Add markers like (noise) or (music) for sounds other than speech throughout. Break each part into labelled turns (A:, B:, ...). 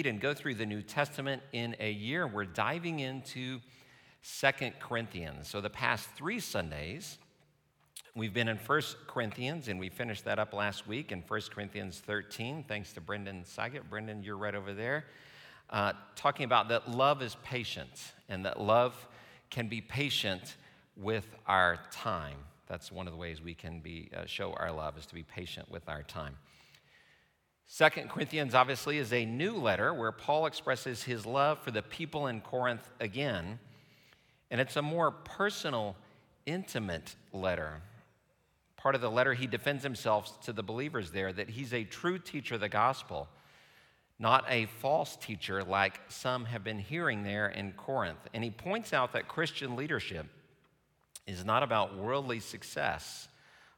A: read and go through the New Testament in a year. We're diving into Second Corinthians. So, the past three Sundays, we've been in First Corinthians, and we finished that up last week in First Corinthians 13, thanks to Brendan Saget. Brendan, you're right over there. Uh, talking about that love is patient and that love can be patient with our time. That's one of the ways we can be, uh, show our love is to be patient with our time. Second Corinthians obviously is a new letter where Paul expresses his love for the people in Corinth again, and it's a more personal, intimate letter. Part of the letter, he defends himself to the believers there that he's a true teacher of the gospel, not a false teacher like some have been hearing there in Corinth. And he points out that Christian leadership is not about worldly success,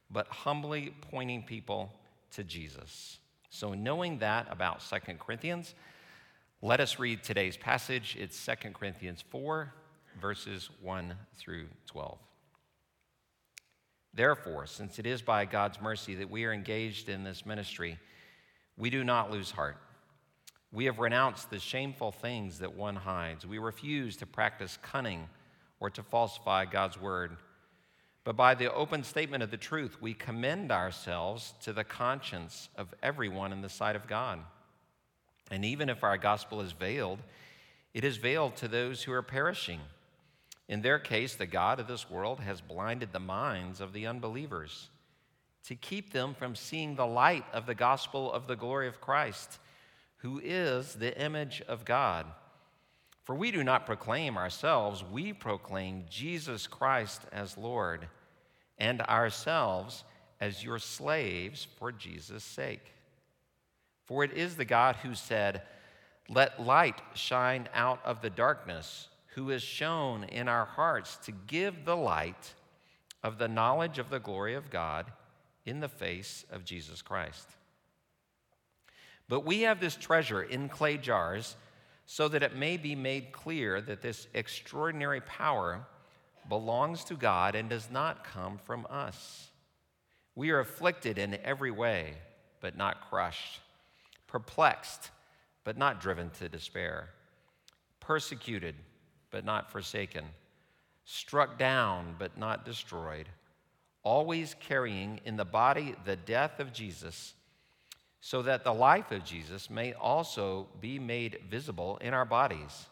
A: but humbly pointing people to Jesus. So, knowing that about Second Corinthians, let us read today's passage. It's Second Corinthians 4, verses 1 through 12. Therefore, since it is by God's mercy that we are engaged in this ministry, we do not lose heart. We have renounced the shameful things that one hides. We refuse to practice cunning or to falsify God's word. But by the open statement of the truth, we commend ourselves to the conscience of everyone in the sight of God. And even if our gospel is veiled, it is veiled to those who are perishing. In their case, the God of this world has blinded the minds of the unbelievers to keep them from seeing the light of the gospel of the glory of Christ, who is the image of God. For we do not proclaim ourselves, we proclaim Jesus Christ as Lord, and ourselves as your slaves for Jesus' sake. For it is the God who said, Let light shine out of the darkness, who has shown in our hearts to give the light of the knowledge of the glory of God in the face of Jesus Christ. But we have this treasure in clay jars so that it may be made clear that this extraordinary power belongs to God and does not come from us. We are afflicted in every way, but not crushed, perplexed, but not driven to despair, persecuted, but not forsaken, struck down, but not destroyed, always carrying in the body the death of Jesus so that the life of Jesus may also be made visible in our bodies.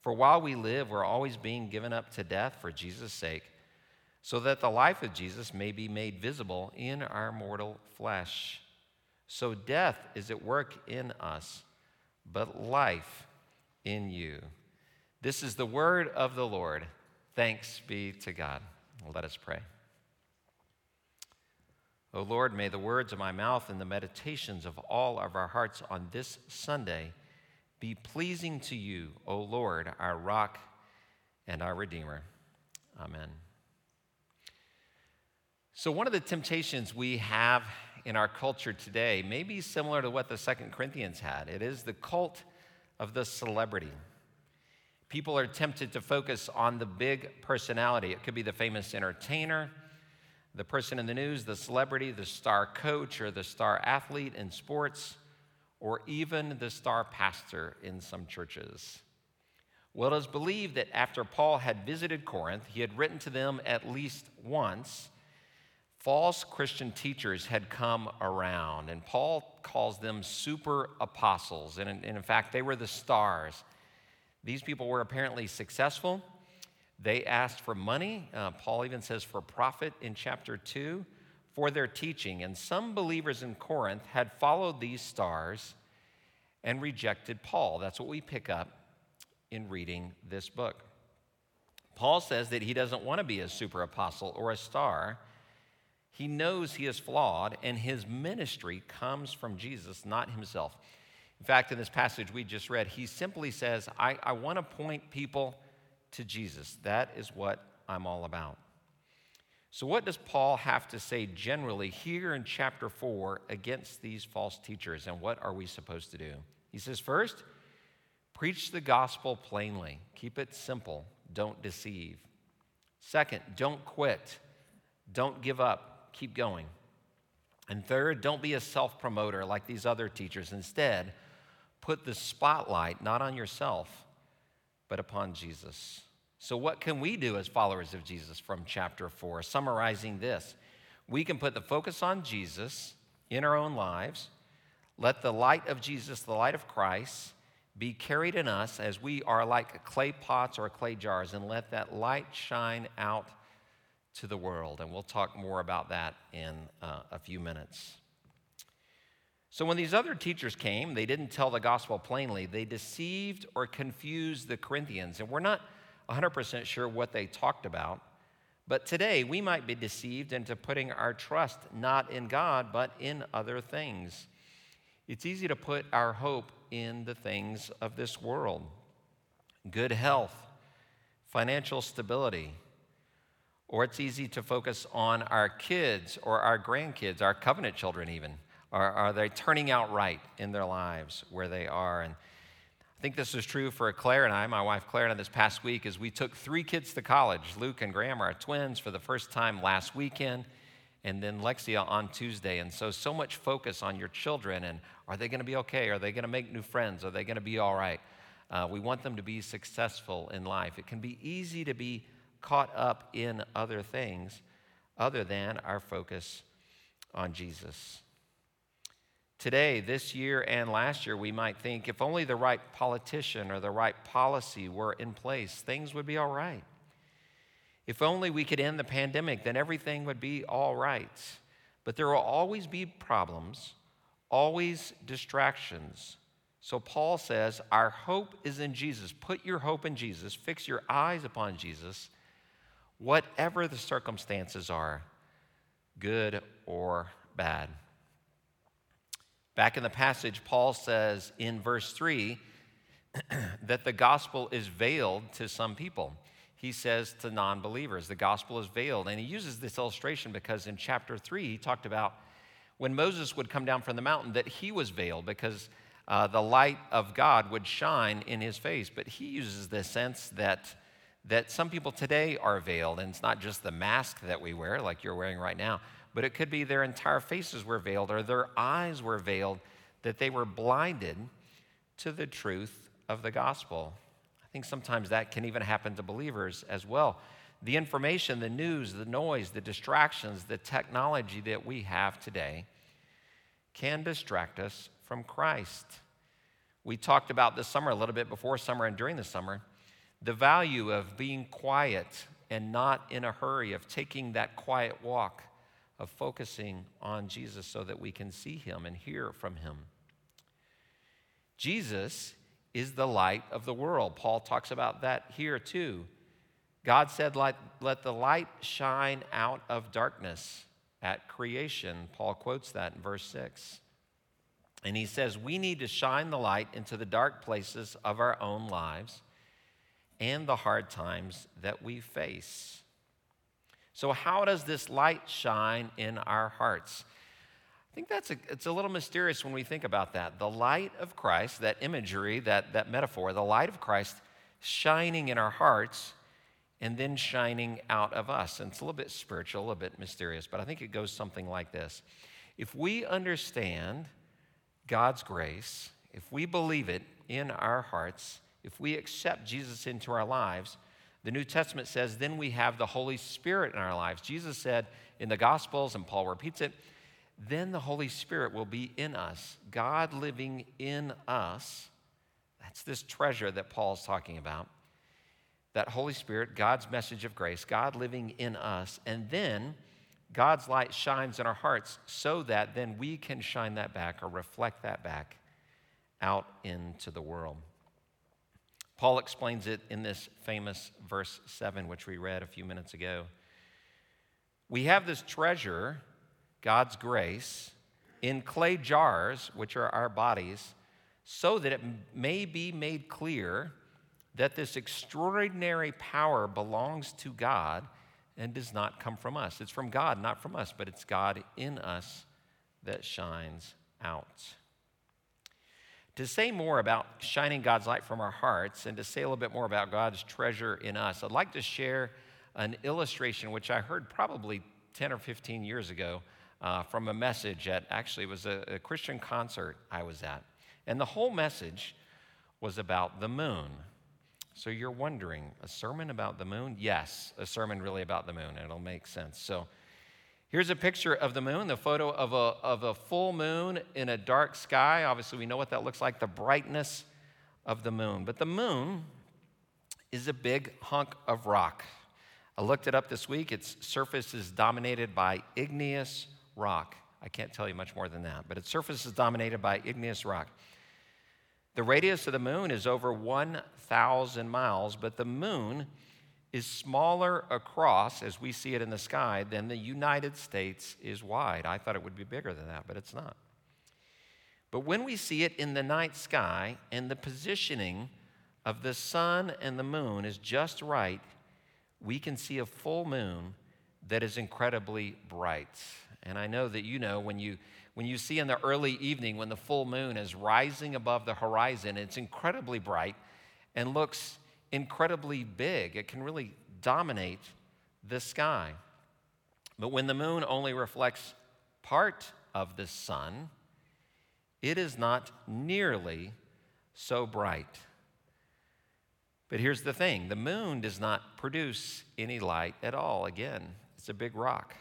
A: For while we live, we're always being given up to death for Jesus' sake, so that the life of Jesus may be made visible in our mortal flesh. So death is at work in us, but life in you. This is the word of the Lord. Thanks be to God. Let us pray. O Lord, may the words of my mouth and the meditations of all of our hearts on this Sunday be pleasing to you, O Lord, our rock and our Redeemer. Amen. So, one of the temptations we have in our culture today may be similar to what the Second Corinthians had. It is the cult of the celebrity. People are tempted to focus on the big personality. It could be the famous entertainer the person in the news, the celebrity, the star coach, or the star athlete in sports, or even the star pastor in some churches. Well, it is believed that after Paul had visited Corinth, he had written to them at least once. False Christian teachers had come around, and Paul calls them super apostles. And in, fact, they were the stars. These people were apparently successful. They asked for money. Uh, Paul even says for profit in chapter 2 for their teaching. And some believers in Corinth had followed these stars and rejected Paul. That's what we pick up in reading this book. Paul says that he doesn't want to be a super apostle or a star. He knows he is flawed, and his ministry comes from Jesus, not himself. In fact, in this passage we just read, he simply says, I, I want to point people to Jesus. That is what I'm all about. So, what does Paul have to say generally here in chapter 4 against these false teachers, and what are we supposed to do? He says, first, preach the gospel plainly, keep it simple, don't deceive. Second, don't quit, don't give up, keep going. And third, don't be a self promoter like these other teachers. Instead, put the spotlight not on yourself, but upon Jesus. So, what can we do as followers of Jesus from chapter 4? Summarizing this, we can put the focus on Jesus in our own lives, let the light of Jesus, the light of Christ, be carried in us as we are like clay pots or clay jars, and let that light shine out to the world. And we'll talk more about that in uh, a few minutes. So, when these other teachers came, they didn't tell the gospel plainly. They deceived or confused the Corinthians. And we're not 100% sure what they talked about. But today, we might be deceived into putting our trust not in God, but in other things. It's easy to put our hope in the things of this world good health, financial stability, or it's easy to focus on our kids or our grandkids, our covenant children, even. Are, are they turning out right in their lives where they are? And I think this was true for Claire and I, my wife Claire, and I, this past week, as we took three kids to college. Luke and Graham are twins for the first time last weekend, and then Lexia on Tuesday. And so, so much focus on your children and are they going to be okay? Are they going to make new friends? Are they going to be all right? Uh, we want them to be successful in life. It can be easy to be caught up in other things other than our focus on Jesus. Today, this year, and last year, we might think if only the right politician or the right policy were in place, things would be all right. If only we could end the pandemic, then everything would be all right. But there will always be problems, always distractions. So Paul says, Our hope is in Jesus. Put your hope in Jesus, fix your eyes upon Jesus, whatever the circumstances are, good or bad. Back in the passage, Paul says in verse 3 (clears throat) that the gospel is veiled to some people. He says to non believers, the gospel is veiled. And he uses this illustration because in chapter 3, he talked about when Moses would come down from the mountain that he was veiled because uh, the light of God would shine in his face. But he uses the sense that, that some people today are veiled, and it's not just the mask that we wear, like you're wearing right now, but it could be their entire faces were veiled or their eyes were veiled, that they were blinded to the truth of the gospel. I think sometimes that can even happen to believers as well. The information, the news, the noise, the distractions, the technology that we have today can distract us from Christ. We talked about this summer, a little bit before summer and during the summer, the value of being quiet and not in a hurry, of taking that quiet walk of focusing on Jesus so that we can see him and hear from him. Jesus is the light of the world. Paul talks about that here too. God said, let, the light shine out of darkness at creation. Paul quotes that in verse 6. And he says, We need to shine the light into the dark places of our own lives and the hard times that we face. So, how does this light shine in our hearts? I think that's a, it's a little mysterious when we think about that. The light of Christ, that imagery, that, that metaphor, the light of Christ shining in our hearts and then shining out of us. And it's a little bit spiritual, a little bit mysterious, but I think it goes something like this. If we understand God's grace, if we believe it in our hearts, if we accept Jesus into our lives, the New Testament says, then we have the Holy Spirit in our lives. Jesus said in the Gospels, and Paul repeats it, then the Holy Spirit will be in us, God living in us. That's this treasure that Paul's talking about. That Holy Spirit, God's message of grace, God living in us. And then God's light shines in our hearts so that then we can shine that back or reflect that back out into the world. Paul explains it in this famous verse 7, which we read a few minutes ago. We have this treasure, God's grace, in clay jars, which are our bodies, so that it may be made clear that this extraordinary power belongs to God and does not come from us. It's from God, not from us, but it's God in us that shines out. To say more about shining God's light from our hearts and to say a little bit more about God's treasure in us, I'd like to share an illustration which I heard probably 10 or 15 years ago uh, from a message at actually it was a, a Christian concert I was at. And the whole message was about the moon. So you're wondering, a sermon about the moon? Yes, a sermon really about the moon. It'll make sense. So here's a picture of the moon, the photo of a, of a full moon in a dark sky. Obviously, we know what that looks like the brightness of the moon. But the moon is a big hunk of rock. I looked it up this week. Its surface is dominated by igneous rock. I can't tell you much more than that, but its surface is dominated by igneous rock. The radius of the moon is over 1,000 miles, but the moon is smaller across, as we see it in the sky, than the United States is wide. I thought it would be bigger than that, but it's not. But when we see it in the night sky and the positioning of the sun and the moon is just right, we can see a full moon that is incredibly bright. And I know that you know when you when you see in the early evening when the full moon is rising above the horizon, it's incredibly bright and looks incredibly big. It can really dominate the sky. But when the moon only reflects part of the sun, it is not nearly so bright. But here's the thing the moon does not produce any light at all. Again, it's a big rock.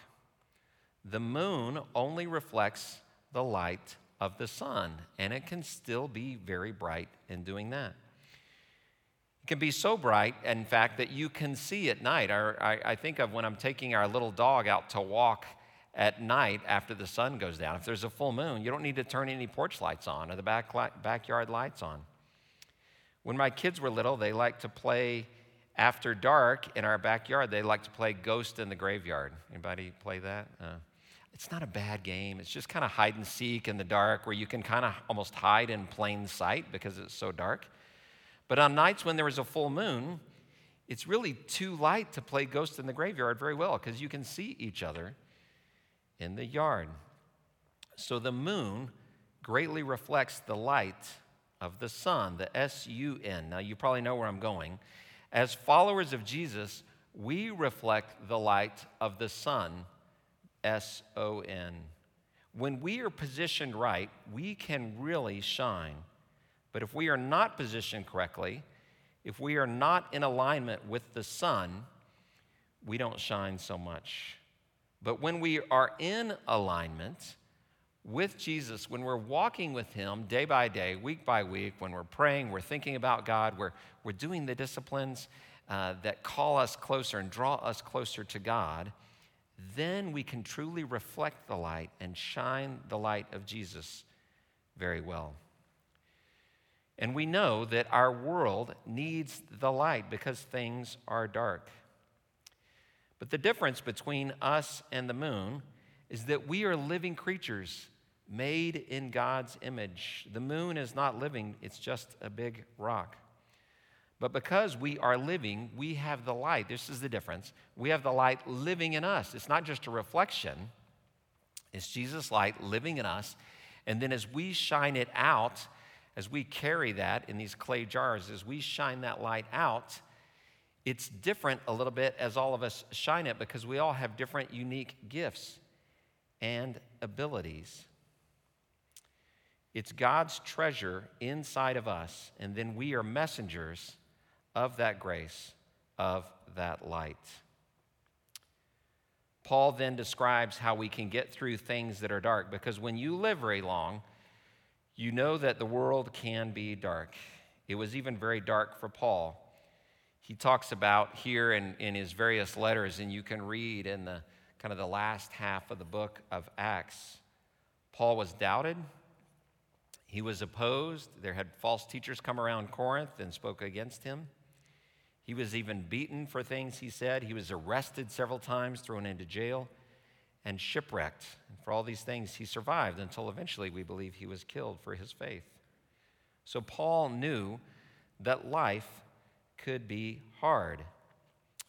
A: The moon only reflects the light of the sun, and it can still be very bright in doing that. Can be so bright, in fact, that you can see at night. I, I think of when I'm taking our little dog out to walk at night after the sun goes down. If there's a full moon, you don't need to turn any porch lights on or the back, backyard lights on. When my kids were little, they liked to play after dark in our backyard. They liked to play Ghost in the Graveyard. Anybody play that? Uh, it's not a bad game. It's just kind of hide and seek in the dark where you can kind of almost hide in plain sight because it's so dark. But on nights when there is a full moon, it's really too light to play Ghost in the Graveyard very well because you can see each other in the yard. So the moon greatly reflects the light of the Sun, the S U N. Now, you probably know where I'm going. As followers of Jesus, we reflect the light of the sun, S O N. When we are positioned right, we can really shine. But if we are not positioned correctly, if we are not in alignment with the sun, we don't shine so much. But when we are in alignment, with Jesus, when we're walking with Him day by day, week by week, when we're praying, we're thinking about God, we're, we're doing the disciplines uh, that call us closer and draw us closer to God, then we can truly reflect the light and shine the light of Jesus very well. And we know that our world needs the light because things are dark. But the difference between us and the moon is that we are living creatures made in God's image. The moon is not living, it's just a big rock. But because we are living, we have the light. This is the difference. We have the light living in us. It's not just a reflection, it's Jesus' light living in us. And then as we shine it out, as we carry that in these clay jars, as we shine that light out, it's different a little bit as all of us shine it because we all have different unique gifts and abilities. It's God's treasure inside of us, and then we are messengers of that grace, of that light. Paul then describes how we can get through things that are dark because when you live very long, you know that the world can be dark. It was even very dark for Paul. He talks about here in, in his various letters, and you can read in the kind of the last half of the book of Acts. Paul was doubted, he was opposed. There had false teachers come around Corinth and spoke against him. He was even beaten for things he said. He was arrested several times, thrown into jail, and shipwrecked. And for all these things, he survived until eventually we believe he was killed for his faith. So Paul knew that life could be hard.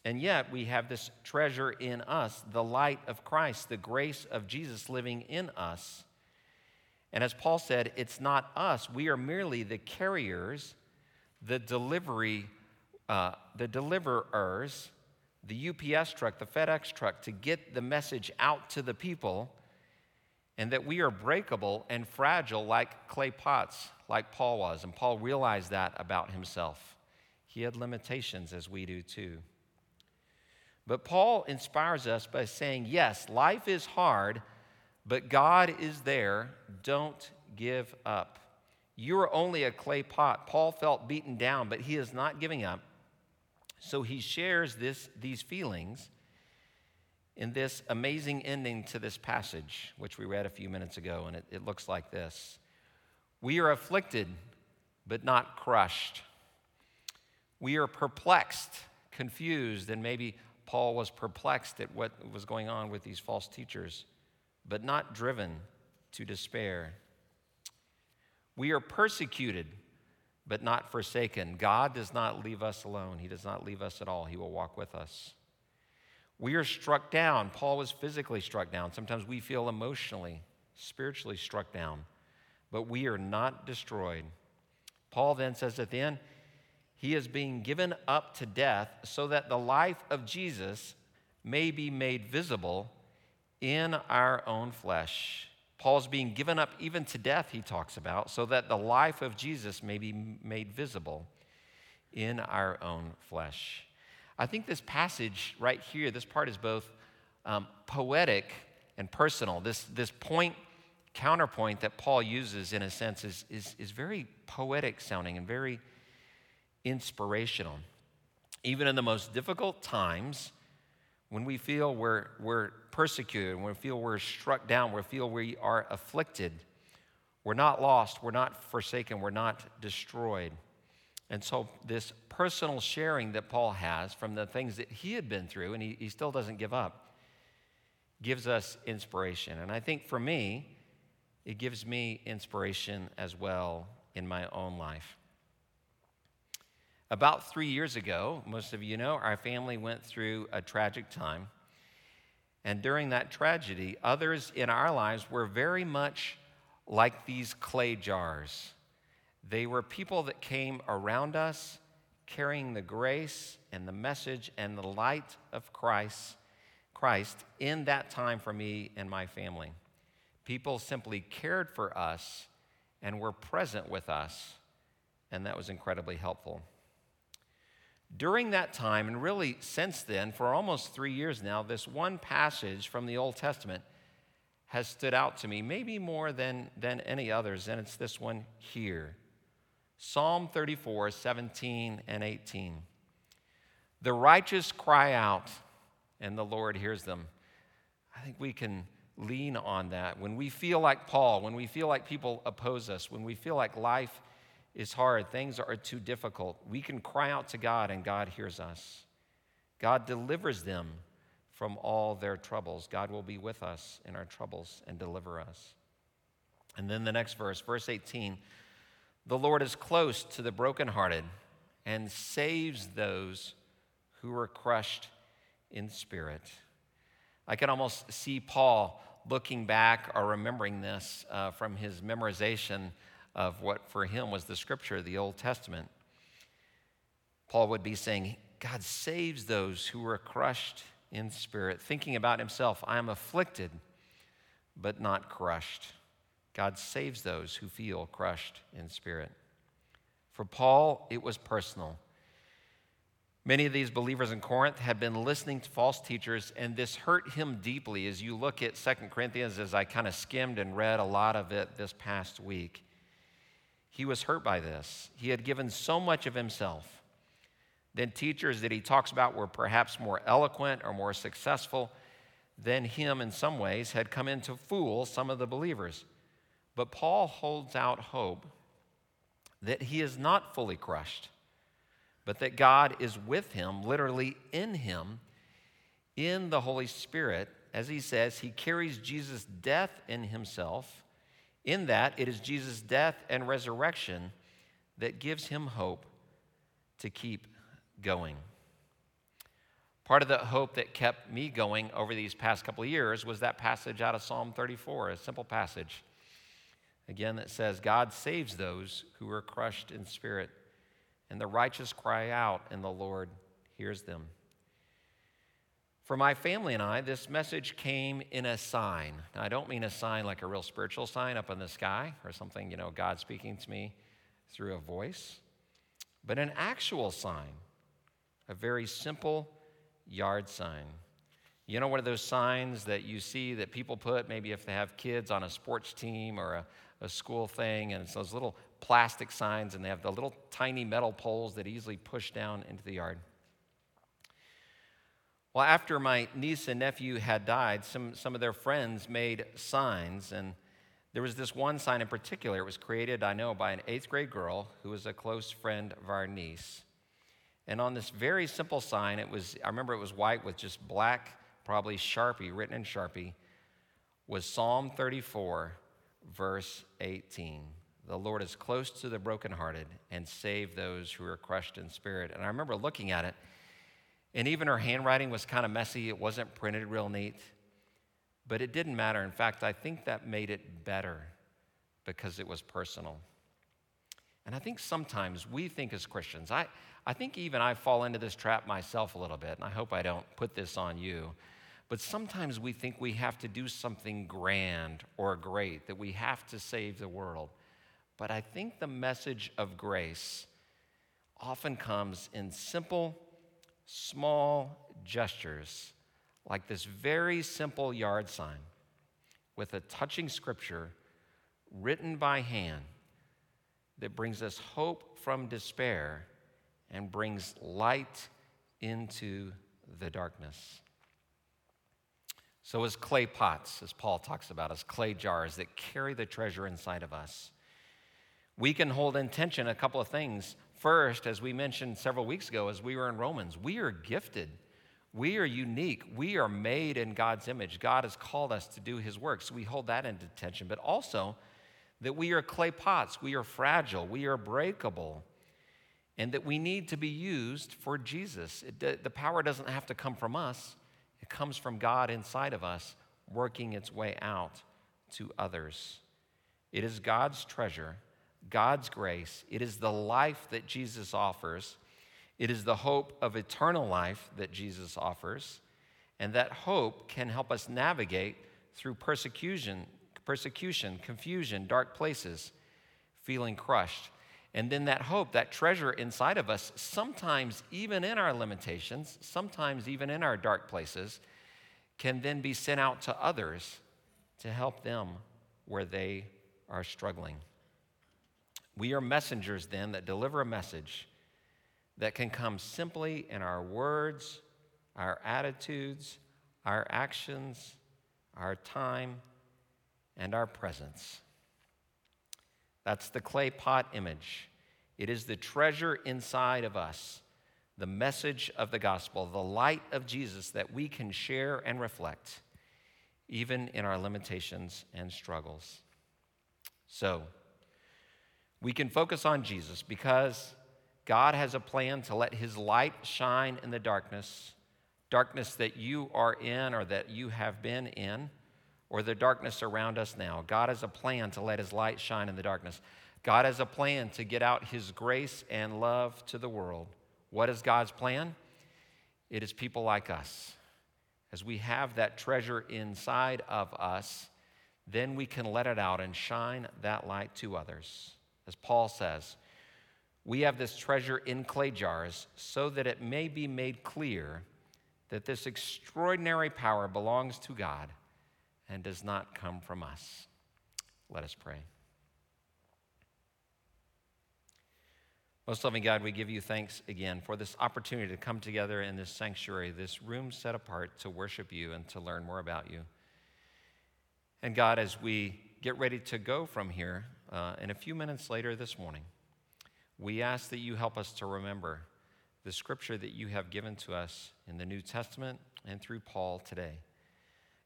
A: And yet we have this treasure in us, the light of Christ, the grace of Jesus living in us. And as Paul said, it's not us. We are merely the carriers, the delivery, uh, the deliverers, the UPS truck, the FedEx truck to get the message out to the people. and that we are breakable and fragile like clay pots, like Paul was. And Paul realized that about himself. He had limitations, as we do too. But Paul inspires us by saying, Yes, life is hard, but God is there. Don't give up. You are only a clay pot. Paul felt beaten down, but he is not giving up. So he shares this, these feelings in this amazing ending to this passage, which we read a few minutes ago, and it, it looks like this We are afflicted, but not crushed. We are perplexed, confused, and maybe Paul was perplexed at what was going on with these false teachers, but not driven to despair. We are persecuted, but not forsaken. God does not leave us alone, He does not leave us at all. He will walk with us. We are struck down. Paul was physically struck down. Sometimes we feel emotionally, spiritually struck down, but we are not destroyed. Paul then says at the end, he is being given up to death so that the life of Jesus may be made visible in our own flesh. Paul's being given up even to death, he talks about, so that the life of Jesus may be made visible in our own flesh. I think this passage right here, this part is both um, poetic and personal. This, this point, counterpoint that Paul uses, in a sense, is, is, is very poetic sounding and very inspirational. Even in the most difficult times, when we feel we're, we're persecuted, when we feel we're struck down, when we feel we are afflicted, we're not lost, we're not forsaken, we're not destroyed. And so, this personal sharing that Paul has from the things that he had been through, and he, he still doesn't give up, gives us inspiration. And I think for me, it gives me inspiration as well in my own life. About three years ago, most of you know, our family went through a tragic time. And during that tragedy, others in our lives were very much like these clay jars. They were people that came around us carrying the grace and the message and the light of Christ, Christ in that time for me and my family. People simply cared for us and were present with us, and that was incredibly helpful. During that time, and really since then, for almost three years now, this one passage from the Old Testament has stood out to me, maybe more than, than any others, and it's this one here Psalm 34, 17 and 18. The righteous cry out, and the Lord hears them. I think we can lean on that. When we feel like Paul, when we feel like people oppose us, when we feel like life is hard, things are too difficult, we can cry out to God and God hears us. God delivers them from all their troubles. God will be with us in our troubles and deliver us. And then the next verse, verse 18 the Lord is close to the brokenhearted and saves those who are crushed in spirit. I can almost see Paul looking back or remembering this uh, from his memorization of what for him was the scripture, the Old Testament. Paul would be saying, God saves those who are crushed in spirit, thinking about himself, I am afflicted, but not crushed. God saves those who feel crushed in spirit. For Paul, it was personal. Many of these believers in Corinth had been listening to false teachers, and this hurt him deeply. As you look at Second Corinthians, as I kind of skimmed and read a lot of it this past week, he was hurt by this. He had given so much of himself. Then teachers that he talks about were perhaps more eloquent or more successful than him in some ways had come in to fool some of the believers. But Paul holds out hope that he is not fully crushed, but that God is with him, literally in him, in the Holy Spirit. As he says, he carries Jesus' death in himself in that, it is Jesus' death and resurrection that gives him hope to keep going. Part of the hope that kept me going over these past couple of years was that passage out of Psalm 34, a simple passage. Again, that says, God saves those who are crushed in spirit, and the righteous cry out, and the Lord hears them. For my family and I, this message came in a sign. Now, I don't mean a sign like a real spiritual sign up in the sky or something, you know, God speaking to me through a voice, but an actual sign, a very simple yard sign. You know, one of those signs that you see that people put maybe if they have kids on a sports team or a, a school thing, and it's those little plastic signs, and they have the little tiny metal poles that easily push down into the yard. Well, after my niece and nephew had died, some, some of their friends made signs, and there was this one sign in particular. It was created, I know, by an eighth grade girl who was a close friend of our niece. And on this very simple sign, it was, I remember it was white with just black, probably Sharpie, written in Sharpie, was Psalm 34, verse 18. The Lord is close to the brokenhearted and save those who are crushed in spirit. And I remember looking at it and even her handwriting was kind of messy. It wasn't printed real neat. But it didn't matter. In fact, I think that made it better because it was personal. And I think sometimes we think as Christians, I, I think even I fall into this trap myself a little bit, and I hope I don't put this on you. But sometimes we think we have to do something grand or great, that we have to save the world. But I think the message of grace often comes in simple small gestures, like this very simple yard sign with a touching scripture written by hand that brings us hope from despair and brings light into the darkness. So, as clay pots, as Paul talks about, as clay jars that carry the treasure inside of us, we can hold in tension a couple of things First, as we mentioned several weeks ago, as we were in Romans, we are gifted. We are unique. We are made in God's image. God has called us to do his work. So we hold that into tension. But also that we are clay pots. We are fragile. We are breakable. And that we need to be used for Jesus. It, the power doesn't have to come from us, it comes from God inside of us, working its way out to others. It is God's treasure God's grace. It is the life that Jesus offers. It is the hope of eternal life that Jesus offers. And that hope can help us navigate through persecution, persecution, confusion, dark places, feeling crushed. And then that hope, that treasure inside of us, sometimes even in our limitations, sometimes even in our dark places, can then be sent out to others to help them where they are struggling. We are messengers then that deliver a message that can come simply in our words, our attitudes, our actions, our time, and our presence. That's the clay pot image. It is the treasure inside of us, the message of the gospel, the light of Jesus that we can share and reflect, even in our limitations and struggles. So, we can focus on Jesus because God has a plan to let his light shine in the darkness, darkness that you are in or that you have been in, or the darkness around us now. God has a plan to let his light shine in the darkness. God has a plan to get out his grace and love to the world. What is God's plan? It is people like us. As we have that treasure inside of us, then we can let it out and shine that light to others. As Paul says, we have this treasure in clay jars so that it may be made clear that this extraordinary power belongs to God and does not come from us. Let us pray. Most loving God, we give you thanks again for this opportunity to come together in this sanctuary, this room set apart to worship you and to learn more about you. And God, as we get ready to go from here, uh, and a few minutes later this morning, we ask that you help us to remember the scripture that you have given to us in the New Testament and through Paul today.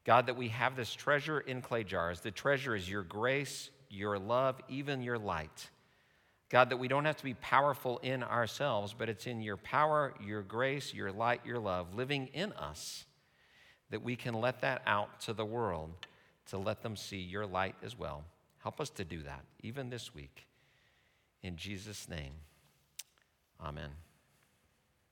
A: God, that we have this treasure in clay jars. The treasure is your grace, your love, even your light. God, that we don't have to be powerful in ourselves, but it's in your power, your grace, your light, your love living in us that we can let that out to the world to let them see your light as well. Help us to do that, even this week. In Jesus' name, amen.